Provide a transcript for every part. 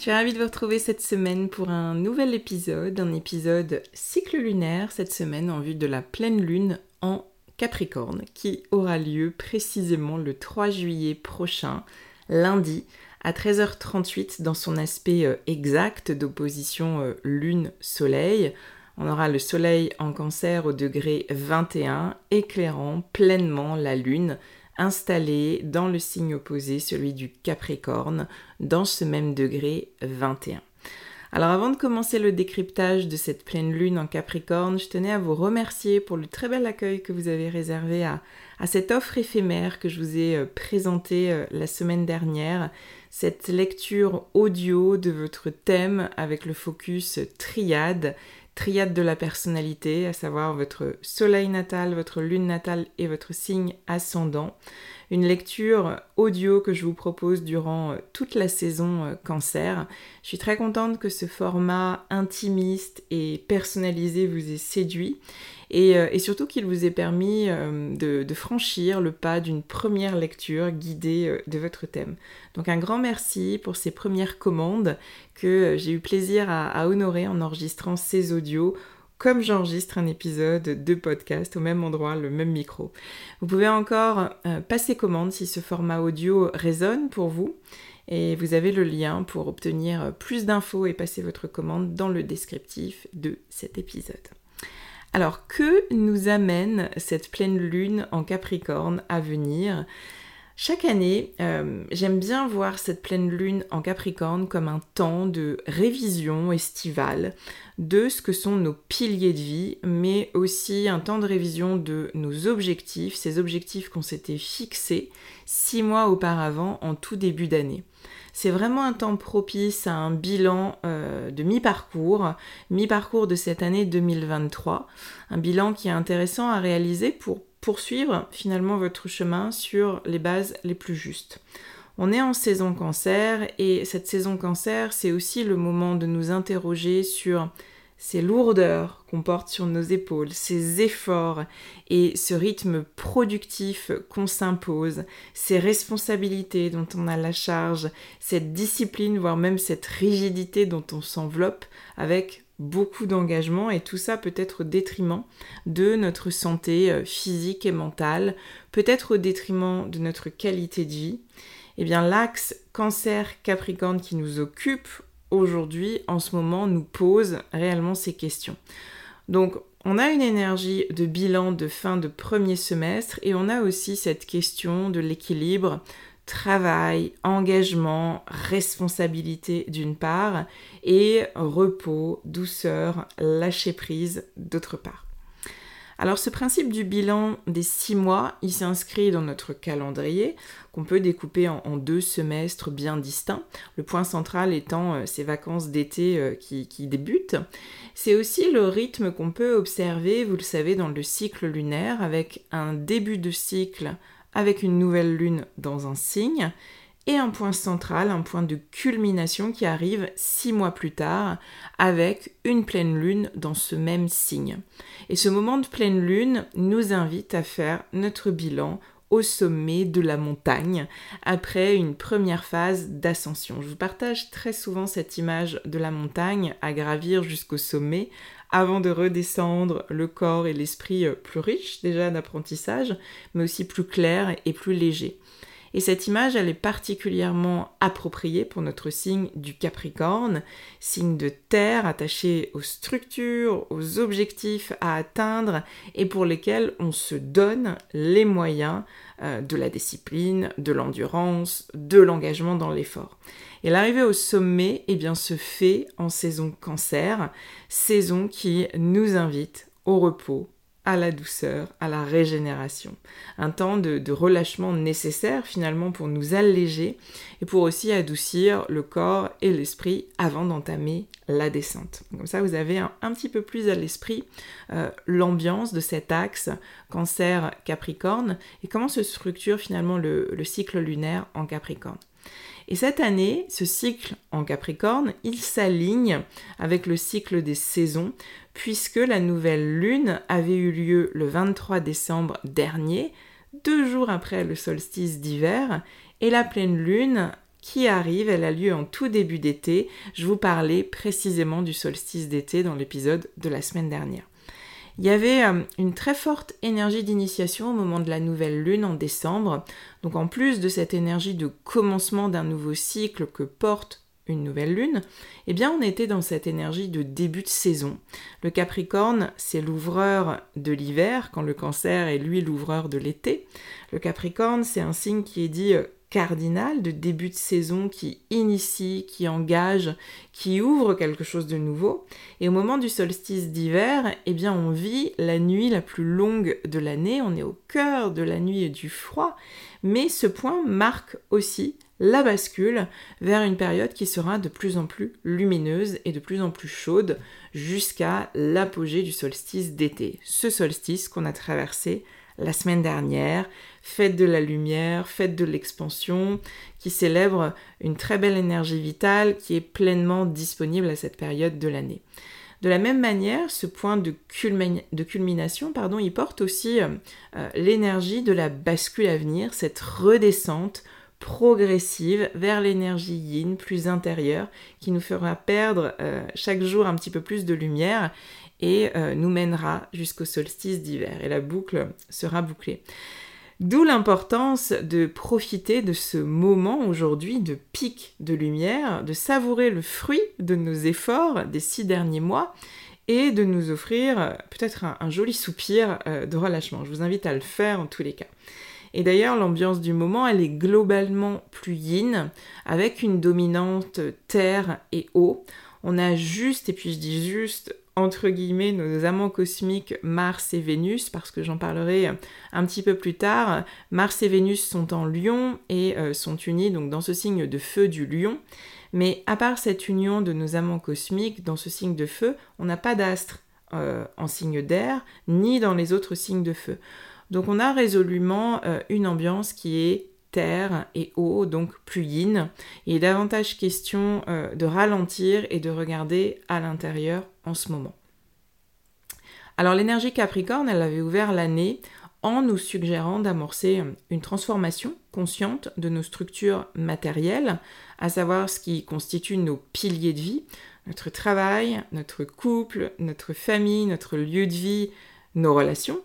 Je suis ravie de vous retrouver cette semaine pour un nouvel épisode, un épisode cycle lunaire cette semaine en vue de la pleine lune en Capricorne qui aura lieu précisément le 3 juillet prochain, lundi, à 13h38 dans son aspect euh, exact d'opposition euh, Lune-Soleil. On aura le Soleil en cancer au degré 21, éclairant pleinement la Lune, installée dans le signe opposé, celui du Capricorne, dans ce même degré 21. Alors avant de commencer le décryptage de cette pleine lune en Capricorne, je tenais à vous remercier pour le très bel accueil que vous avez réservé à, cette offre éphémère que je vous ai euh, présentée euh, la semaine dernière, cette lecture audio de votre thème avec le focus triade, triade de la personnalité, à savoir votre soleil natal, votre lune natale et votre signe ascendant une lecture audio que je vous propose durant euh, toute la saison euh, cancer. Je suis très contente que ce format intimiste et personnalisé vous ait séduit et, euh, surtout qu'il vous ait permis de, franchir le pas d'une première lecture guidée de votre thème. Donc un grand merci pour ces premières commandes que j'ai eu plaisir à honorer en enregistrant ces audios comme j'enregistre un épisode de podcast au même endroit, le même micro. Vous pouvez encore euh, passer commande si ce format audio résonne pour vous et vous avez le lien pour obtenir plus d'infos et passer votre commande dans le descriptif de cet épisode. Alors, que nous amène cette pleine lune en Capricorne à venir? Chaque année, euh, j'aime bien voir cette pleine lune en Capricorne comme un temps de révision estivale de ce que sont nos piliers de vie, mais aussi un temps de révision de nos objectifs, ces objectifs qu'on s'était fixés six mois auparavant en tout début d'année. C'est vraiment un temps propice à un bilan euh, de mi-parcours, mi-parcours de cette année 2023, un bilan qui est intéressant à réaliser pour poursuivre finalement votre chemin sur les bases les plus justes. On est en saison cancer et cette saison cancer, c'est aussi le moment de nous interroger sur ces lourdeurs qu'on porte sur nos épaules, ces efforts et ce rythme productif qu'on s'impose, ces responsabilités dont on a la charge, cette discipline, voire même cette rigidité dont on s'enveloppe avec beaucoup d'engagement et tout ça peut être au détriment de notre santé euh, physique et mentale, peut-être au détriment de notre qualité de vie. Eh bien l'axe cancer-capricorne qui nous occupe aujourd'hui, en ce moment, nous pose réellement ces questions. Donc on a une énergie de bilan de fin de premier semestre et on a aussi cette question de l'équilibre travail, engagement, responsabilité d'une part, et repos, douceur, lâcher prise d'autre part. Alors ce principe du bilan des six mois, il s'inscrit dans notre calendrier qu'on peut découper en, deux semestres bien distincts, le point central étant euh, ces vacances d'été euh, qui, qui débutent. C'est aussi le rythme qu'on peut observer, vous le savez, dans le cycle lunaire, avec un début de cycle avec une nouvelle lune dans un signe et un point central, un point de culmination qui arrive six mois plus tard avec une pleine lune dans ce même signe. Et ce moment de pleine lune nous invite à faire notre bilan au sommet de la montagne après une première phase d'ascension. Je vous partage très souvent cette image de la montagne à gravir jusqu'au sommet avant de redescendre le corps et l'esprit plus riches déjà d'apprentissage, mais aussi plus clair et plus léger. Et cette image, elle est particulièrement appropriée pour notre signe du Capricorne, signe de terre attaché aux structures, aux objectifs à atteindre et pour lesquels on se donne les moyens euh, de la discipline, de l'endurance, de l'engagement dans l'effort. Et l'arrivée au sommet, eh bien, se fait en saison cancer, saison qui nous invite au repos, à la douceur, à la régénération. Un temps de, relâchement nécessaire finalement pour nous alléger et pour aussi adoucir le corps et l'esprit avant d'entamer la descente. Comme ça, vous avez un, petit peu plus à l'esprit euh, l'ambiance de cet axe cancer-capricorne et comment se structure finalement le cycle lunaire en capricorne. Et cette année, ce cycle en Capricorne, il s'aligne avec le cycle des saisons, puisque la nouvelle lune avait eu lieu le 23 décembre dernier, deux jours après le solstice d'hiver, et la pleine lune qui arrive, elle a lieu en tout début d'été. Je vous parlais précisément du solstice d'été dans l'épisode de la semaine dernière. Il y avait euh, une très forte énergie d'initiation au moment de la nouvelle lune en décembre. Donc en plus de cette énergie de commencement d'un nouveau cycle que porte une nouvelle lune, eh bien on était dans cette énergie de début de saison. Le Capricorne, c'est l'ouvreur de l'hiver, quand le Cancer est lui l'ouvreur de l'été. Le Capricorne, c'est un signe qui est dit euh, cardinal de début de saison qui initie, qui engage, qui ouvre quelque chose de nouveau. Et au moment du solstice d'hiver, eh bien on vit la nuit la plus longue de l'année, on est au cœur de la nuit et du froid, mais ce point marque aussi la bascule vers une période qui sera de plus en plus lumineuse et de plus en plus chaude jusqu'à l'apogée du solstice d'été. Ce solstice qu'on a traversé la semaine dernière, fête de la lumière, fête de l'expansion, qui célèbre une très belle énergie vitale qui est pleinement disponible à cette période de l'année. De la même manière, ce point de, culmination, pardon, il porte aussi euh, euh, l'énergie de la bascule à venir, cette redescente progressive vers l'énergie yin plus intérieure qui nous fera perdre euh, chaque jour un petit peu plus de lumière et nous mènera jusqu'au solstice d'hiver et la boucle sera bouclée. D'où l'importance de profiter de ce moment aujourd'hui de pic de lumière, de savourer le fruit de nos efforts des six derniers mois et de nous offrir euh, peut-être un, joli soupir euh, de relâchement. Je vous invite à le faire en tous les cas. Et d'ailleurs, l'ambiance du moment, elle est globalement plus yin, avec une dominante terre et eau. On a juste, et puis je dis juste, entre guillemets nos amants cosmiques Mars et Vénus, parce que j'en parlerai un petit peu plus tard. Mars et Vénus sont en lion et euh, sont unis donc dans ce signe de feu du lion. Mais à part cette union de nos amants cosmiques dans ce signe de feu, on n'a pas d'astre euh, en signe d'air, ni dans les autres signes de feu. Donc on a résolument euh, une ambiance qui est terre et eau, donc plus yin. Il est davantage question euh, de ralentir et de regarder à l'intérieur en ce moment. Alors l'énergie Capricorne, elle avait ouvert l'année en nous suggérant d'amorcer une transformation consciente de nos structures matérielles, à savoir ce qui constitue nos piliers de vie, notre travail, notre couple, notre famille, notre lieu de vie, nos relations.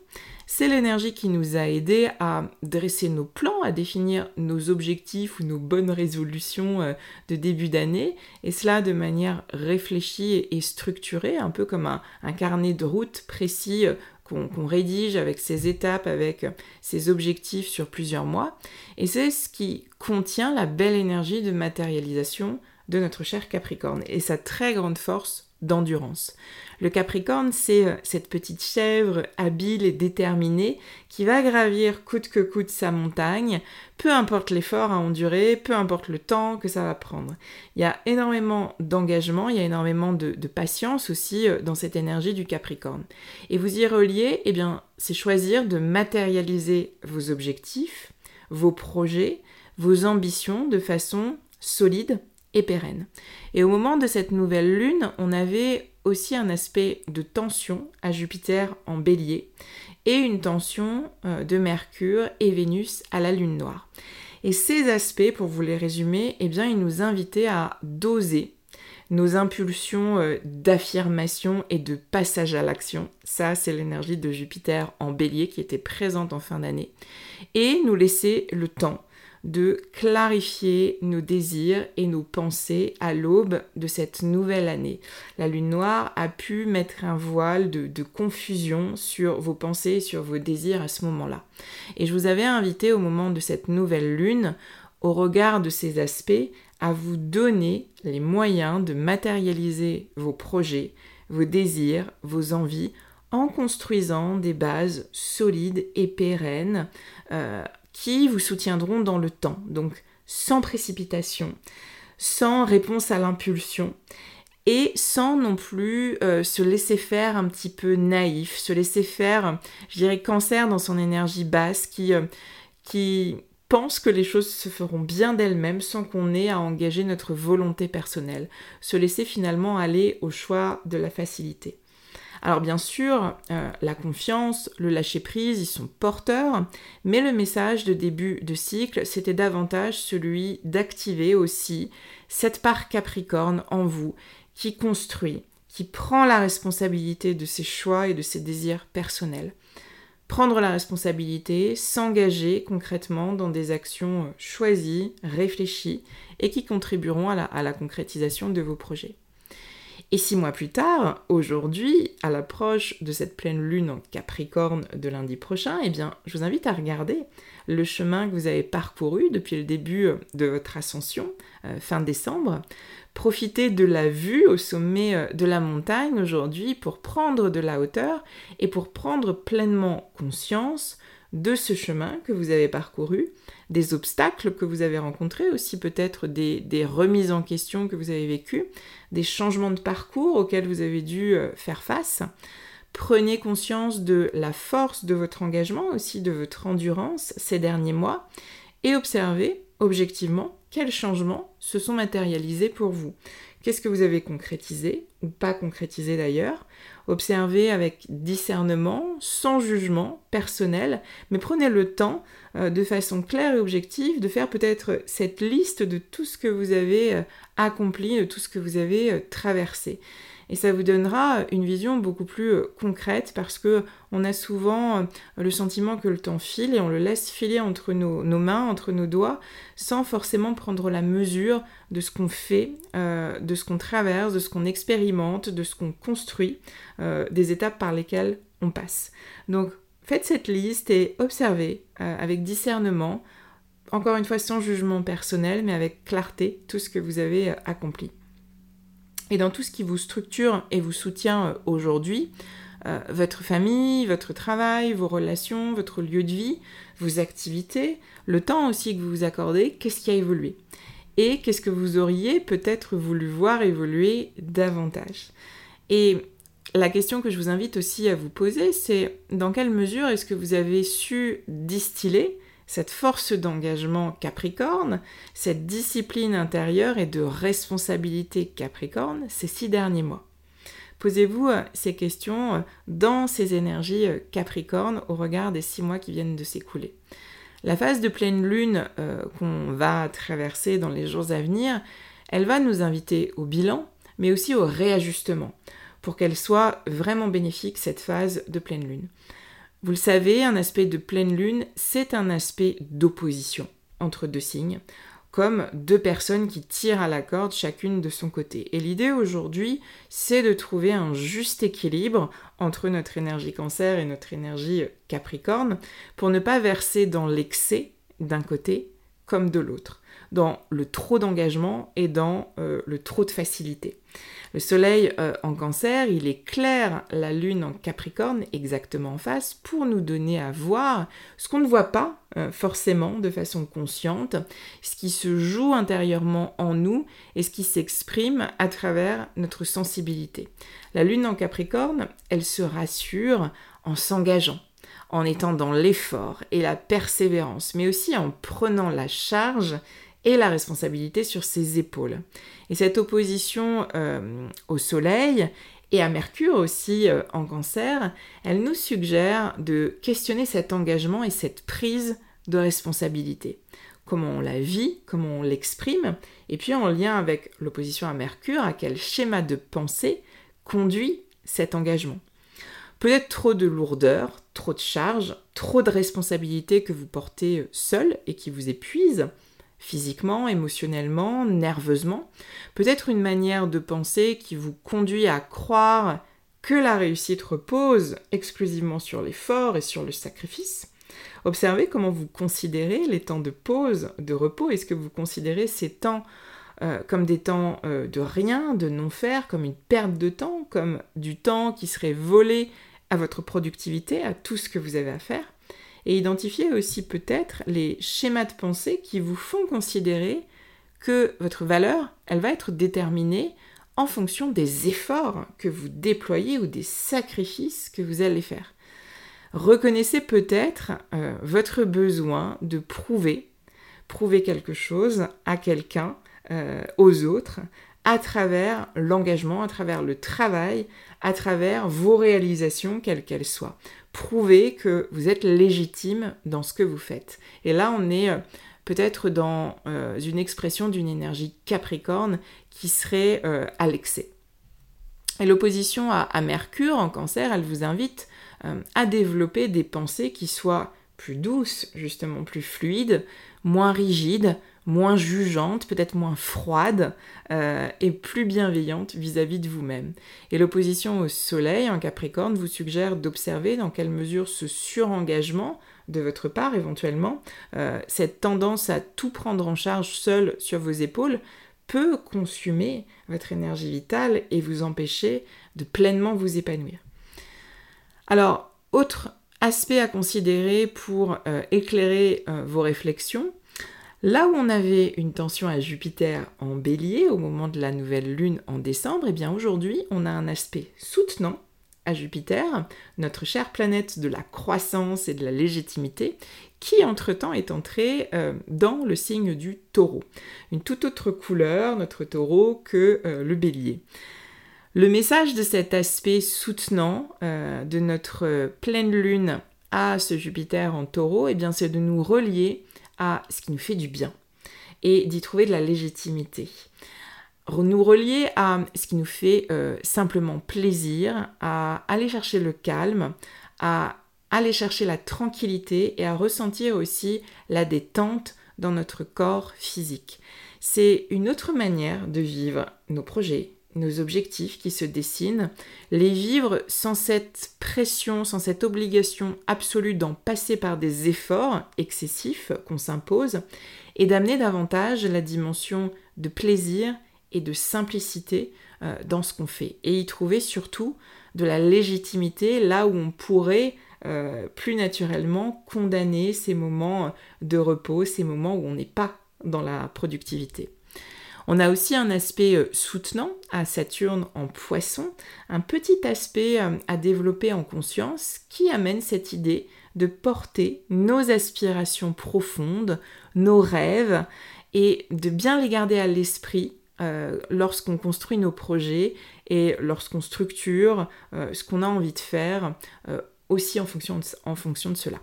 C'est l'énergie qui nous a aidés à dresser nos plans, à définir nos objectifs ou nos bonnes résolutions euh, de début d'année, et cela de manière réfléchie et structurée, un peu comme un, carnet de route précis euh, qu'on rédige avec ses étapes, avec ses objectifs sur plusieurs mois. Et c'est ce qui contient la belle énergie de matérialisation de notre cher Capricorne et sa très grande force d'endurance. Le Capricorne, c'est euh, cette petite chèvre habile et déterminée qui va gravir coûte que coûte sa montagne, peu importe l'effort à endurer, peu importe le temps que ça va prendre. Il y a énormément d'engagement, il y a énormément de, patience aussi euh, dans cette énergie du Capricorne. Et vous y reliez, eh bien, c'est choisir de matérialiser vos objectifs, vos projets, vos ambitions de façon solide et pérenne. Et au moment de cette nouvelle lune, on avait aussi un aspect de tension à Jupiter en bélier et une tension euh, de Mercure et Vénus à la lune noire. Et ces aspects, pour vous les résumer, eh bien, ils nous invitaient à doser nos impulsions euh, d'affirmation et de passage à l'action. Ça, c'est l'énergie de Jupiter en bélier qui était présente en fin d'année. Et nous laisser le temps de clarifier nos désirs et nos pensées à l'aube de cette nouvelle année. La lune noire a pu mettre un voile de, confusion sur vos pensées, sur vos désirs à ce moment-là. Et je vous avais invité au moment de cette nouvelle lune, au regard de ces aspects, à vous donner les moyens de matérialiser vos projets, vos désirs, vos envies, en construisant des bases solides et pérennes euh, qui vous soutiendront dans le temps. Donc sans précipitation, sans réponse à l'impulsion et sans non plus euh, se laisser faire un petit peu naïf, se laisser faire, je dirais, cancer dans son énergie basse euh, qui, pense que les choses se feront bien d'elles-mêmes sans qu'on ait à engager notre volonté personnelle, se laisser finalement aller au choix de la facilité. Alors bien sûr, euh, la confiance, le lâcher-prise, ils sont porteurs, mais le message de début de cycle, c'était davantage celui d'activer aussi cette part capricorne en vous qui construit, qui prend la responsabilité de ses choix et de ses désirs personnels prendre la responsabilité, s'engager concrètement dans des actions choisies, réfléchies et qui contribueront à la, concrétisation de vos projets. Et six mois plus tard, aujourd'hui, à l'approche de cette pleine lune en Capricorne de lundi prochain, eh bien, je vous invite à regarder le chemin que vous avez parcouru depuis le début euh, de votre ascension, euh, fin décembre, Profitez de la vue au sommet euh, de la montagne aujourd'hui pour prendre de la hauteur et pour prendre pleinement conscience de ce chemin que vous avez parcouru, des obstacles que vous avez rencontrés, aussi peut-être des, remises en question que vous avez vécues, des changements de parcours auxquels vous avez dû euh, faire face. Prenez conscience de la force de votre engagement, aussi de votre endurance ces derniers mois, et observez objectivement quels changements se sont matérialisés pour vous. Qu'est-ce que vous avez concrétisé ou pas concrétisé d'ailleurs Observez avec discernement, sans jugement personnel, mais prenez le temps euh, de façon claire et objective de faire peut-être cette liste de tout ce que vous avez euh, accompli, de tout ce que vous avez euh, traversé et ça vous donnera une vision beaucoup plus euh, concrète parce que on a souvent euh, le sentiment que le temps file et on le laisse filer entre nos, mains, entre nos doigts, sans forcément prendre la mesure de ce qu'on fait, euh, de ce qu'on traverse, de ce qu'on expérimente, de ce qu'on construit, des étapes par lesquelles on passe. Donc faites cette liste et observez avec discernement, encore une fois sans jugement personnel, mais avec clarté tout ce que vous avez accompli. Et dans tout ce qui vous structure et vous soutient euh, aujourd'hui, euh, votre famille, votre travail, vos relations, votre lieu de vie, vos activités, le temps aussi que vous vous accordez, qu'est-ce qui a évolué? Et qu'est-ce que vous auriez peut-être voulu voir évoluer davantage? Et la question que je vous invite aussi à vous poser, c'est dans quelle mesure est-ce que vous avez su distiller cette force d'engagement Capricorne, cette discipline intérieure et de responsabilité Capricorne ces six derniers mois. Posez-vous euh, ces questions euh, dans ces énergies euh, Capricorne au regard des six mois qui viennent de s'écouler. La phase de pleine lune qu'on va traverser dans les jours à venir, elle va nous inviter au bilan, mais aussi au réajustement, pour qu'elle soit vraiment bénéfique, cette phase de pleine lune. Vous le savez, un aspect de pleine lune, c'est un aspect d'opposition entre deux signes, comme deux personnes qui tirent à la corde chacune de son côté. Et l'idée aujourd'hui, c'est de trouver un juste équilibre entre notre énergie cancer et notre énergie capricorne, pour ne pas verser dans l'excès d'un côté comme de l'autre, dans le trop d'engagement et dans euh, le trop de facilité. Le soleil euh, en cancer, il éclaire la lune en capricorne exactement en face pour nous donner à voir ce qu'on ne voit pas euh, forcément de façon consciente, ce qui se joue intérieurement en nous et ce qui s'exprime à travers notre sensibilité. La lune en capricorne, elle se rassure en s'engageant en étant dans l'effort et la persévérance, mais aussi en prenant la charge et la responsabilité sur ses épaules. Et cette opposition euh, au Soleil et à Mercure aussi euh, en cancer, elle nous suggère de questionner cet engagement et cette prise de responsabilité. Comment on la vit, comment on l'exprime, et puis en lien avec l'opposition à Mercure, à quel schéma de pensée conduit cet engagement. Peut-être trop de lourdeur, trop de charge, trop de responsabilités que vous portez seul et qui vous épuisent, physiquement, émotionnellement, nerveusement. Peut-être une manière de penser qui vous conduit à croire que la réussite repose exclusivement sur l'effort et sur le sacrifice. Observez comment vous considérez les temps de pause, de repos. Est-ce que vous considérez ces temps euh, comme des temps euh, de rien, de non-faire, comme une perte de temps, comme du temps qui serait volé à votre productivité, à tout ce que vous avez à faire? Et identifier aussi peut-être les schémas de pensée qui vous font considérer que votre valeur, elle va être déterminée en fonction des efforts que vous déployez ou des sacrifices que vous allez faire. Reconnaissez peut-être euh, votre besoin de prouver, prouver quelque chose à quelqu'un, euh, aux autres, à travers l'engagement, à travers le travail, à travers vos réalisations, quelles qu'elles soient prouver que vous êtes légitime dans ce que vous faites. Et là, on est euh, peut-être dans euh, une expression d'une énergie capricorne qui serait euh, à l'excès. Et l'opposition à, Mercure en cancer, elle vous invite à développer des pensées qui soient plus douces, justement plus fluides, moins rigides, moins jugeante, peut-être moins froide euh, et plus bienveillante vis-à-vis de vous-même. Et l'opposition au Soleil en Capricorne vous suggère d'observer dans quelle mesure ce surengagement de votre part éventuellement, euh, cette tendance à tout prendre en charge seul sur vos épaules, peut consumer votre énergie vitale et vous empêcher de pleinement vous épanouir. Alors, autre aspect à considérer pour euh, éclairer vos réflexions, Là où on avait une tension à Jupiter en bélier au moment de la nouvelle lune en décembre, et eh bien aujourd'hui on a un aspect soutenant à Jupiter, notre chère planète de la croissance et de la légitimité, qui entre-temps est entrée euh, dans le signe du taureau. Une toute autre couleur, notre taureau, que euh, le bélier. Le message de cet aspect soutenant euh, de notre pleine lune à ce Jupiter en taureau, eh bien c'est de nous relier à ce qui nous fait du bien et d'y trouver de la légitimité. Nous relier à ce qui nous fait euh, simplement plaisir, à aller chercher le calme, à aller chercher la tranquillité et à ressentir aussi la détente dans notre corps physique. C'est une autre manière de vivre nos projets, nos objectifs qui se dessinent, les vivre sans cette pression, sans cette obligation absolue d'en passer par des efforts excessifs qu'on s'impose, et d'amener davantage la dimension de plaisir et de simplicité euh, dans ce qu'on fait, et y trouver surtout de la légitimité là où on pourrait euh, plus naturellement condamner ces moments de repos, ces moments où on n'est pas dans la productivité. On a aussi un aspect euh, soutenant à Saturne en poisson, un petit aspect euh, à développer en conscience qui amène cette idée de porter nos aspirations profondes, nos rêves, et de bien les garder à l'esprit euh, lorsqu'on construit nos projets et lorsqu'on structure ce qu'on a envie de faire, aussi en fonction de cela.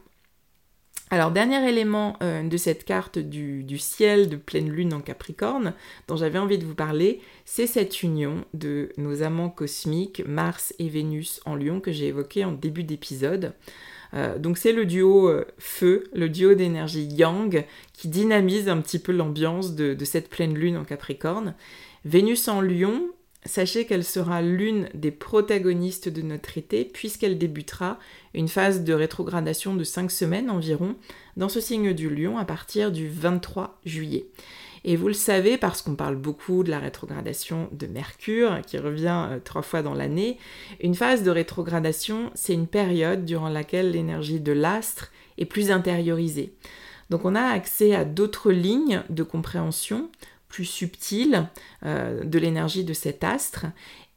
Alors, dernier élément euh, de cette carte du, ciel de pleine lune en Capricorne dont j'avais envie de vous parler, c'est cette union de nos amants cosmiques Mars et Vénus en Lion que j'ai évoqué en début d'épisode. Euh, donc c'est le duo euh, feu, le duo d'énergie yang qui dynamise un petit peu l'ambiance de, de cette pleine lune en Capricorne. Vénus en Lion, Sachez qu'elle sera l'une des protagonistes de notre été puisqu'elle débutera une phase de rétrogradation de 5 semaines environ dans ce signe du lion à partir du 23 juillet. Et vous le savez parce qu'on parle beaucoup de la rétrogradation de Mercure qui revient euh, trois fois dans l'année, une phase de rétrogradation c'est une période durant laquelle l'énergie de l'astre est plus intériorisée. Donc on a accès à d'autres lignes de compréhension, plus subtile euh, de l'énergie de cet astre.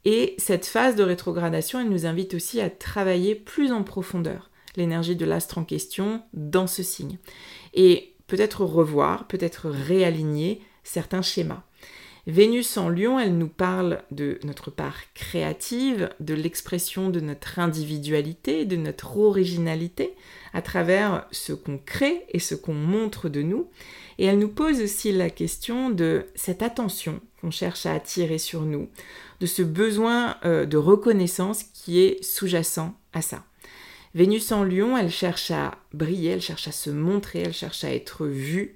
Et cette phase de rétrogradation, elle nous invite aussi à travailler plus en profondeur l'énergie de l'astre en question dans ce signe. Et peut-être revoir, peut-être réaligner certains schémas. Vénus en lion, elle nous parle de notre part créative, de l'expression de notre individualité, de notre originalité, à travers ce qu'on crée et ce qu'on montre de nous. Et elle nous pose aussi la question de cette attention qu'on cherche à attirer sur nous, de ce besoin euh, de reconnaissance qui est sous-jacent à ça. Vénus en lion, elle cherche à briller, elle cherche à se montrer, elle cherche à être vue,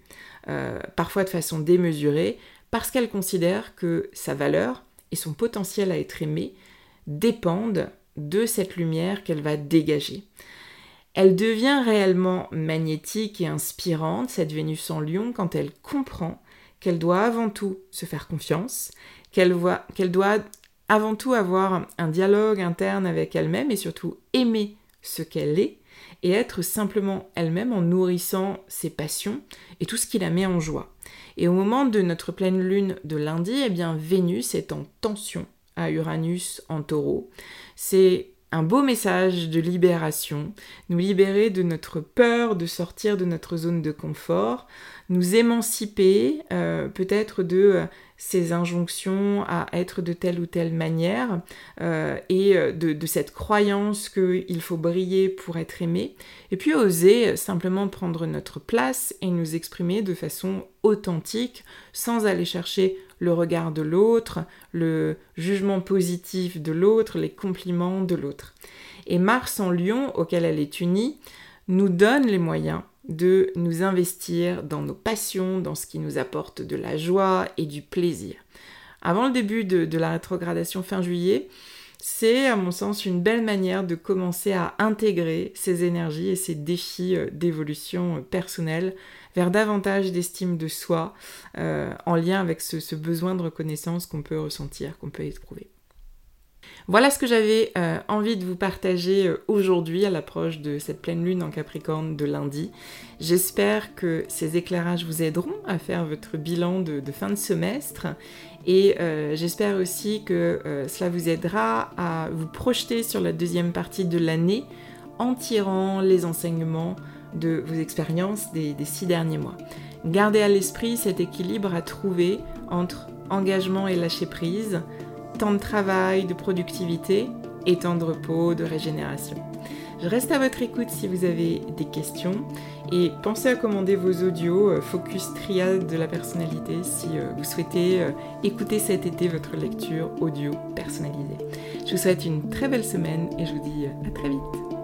euh, parfois de façon démesurée, parce qu'elle considère que sa valeur et son potentiel à être aimé dépendent de cette lumière qu'elle va dégager. Elle devient réellement magnétique et inspirante, cette Vénus en lion, quand elle comprend qu'elle doit avant tout se faire confiance, qu'elle doit avant tout avoir un dialogue interne avec elle-même et surtout aimer ce qu'elle est et être simplement elle-même en nourrissant ses passions et tout ce qui la met en joie. Et au moment de notre pleine lune de lundi, eh bien Vénus est en tension à Uranus en taureau. C'est un beau message de libération, nous libérer de notre peur de sortir de notre zone de confort, nous émanciper euh, peut-être de euh, ces injonctions à être de telle ou telle manière euh, et de, de, cette croyance qu'il faut briller pour être aimé, et puis oser simplement prendre notre place et nous exprimer de façon authentique sans aller chercher le regard de l'autre, le jugement positif de l'autre, les compliments de l'autre. Et Mars en lion, auquel elle est unie, nous donne les moyens de nous investir dans nos passions, dans ce qui nous apporte de la joie et du plaisir. Avant le début de, la rétrogradation fin juillet, c'est à mon sens une belle manière de commencer à intégrer ces énergies et ces défis euh, d'évolution euh, personnelle vers davantage d'estime de soi euh, en lien avec ce besoin de reconnaissance qu'on peut ressentir, qu'on peut éprouver. Voilà ce que j'avais euh, envie de vous partager euh, aujourd'hui à l'approche de cette pleine lune en Capricorne de lundi. J'espère que ces éclairages vous aideront à faire votre bilan de, fin de semestre et euh, j'espère aussi que cela vous aidera à vous projeter sur la deuxième partie de l'année en tirant les enseignements de vos expériences des six derniers mois. Gardez à l'esprit cet équilibre à trouver entre engagement et lâcher prise, temps de travail, de productivité et temps de repos, de régénération. Je reste à votre écoute si vous avez des questions et pensez à commander vos audios euh, Focus Triade de la personnalité si euh, vous souhaitez euh, écouter cet été votre lecture audio personnalisée. Je vous souhaite une très belle semaine et je vous dis à très vite.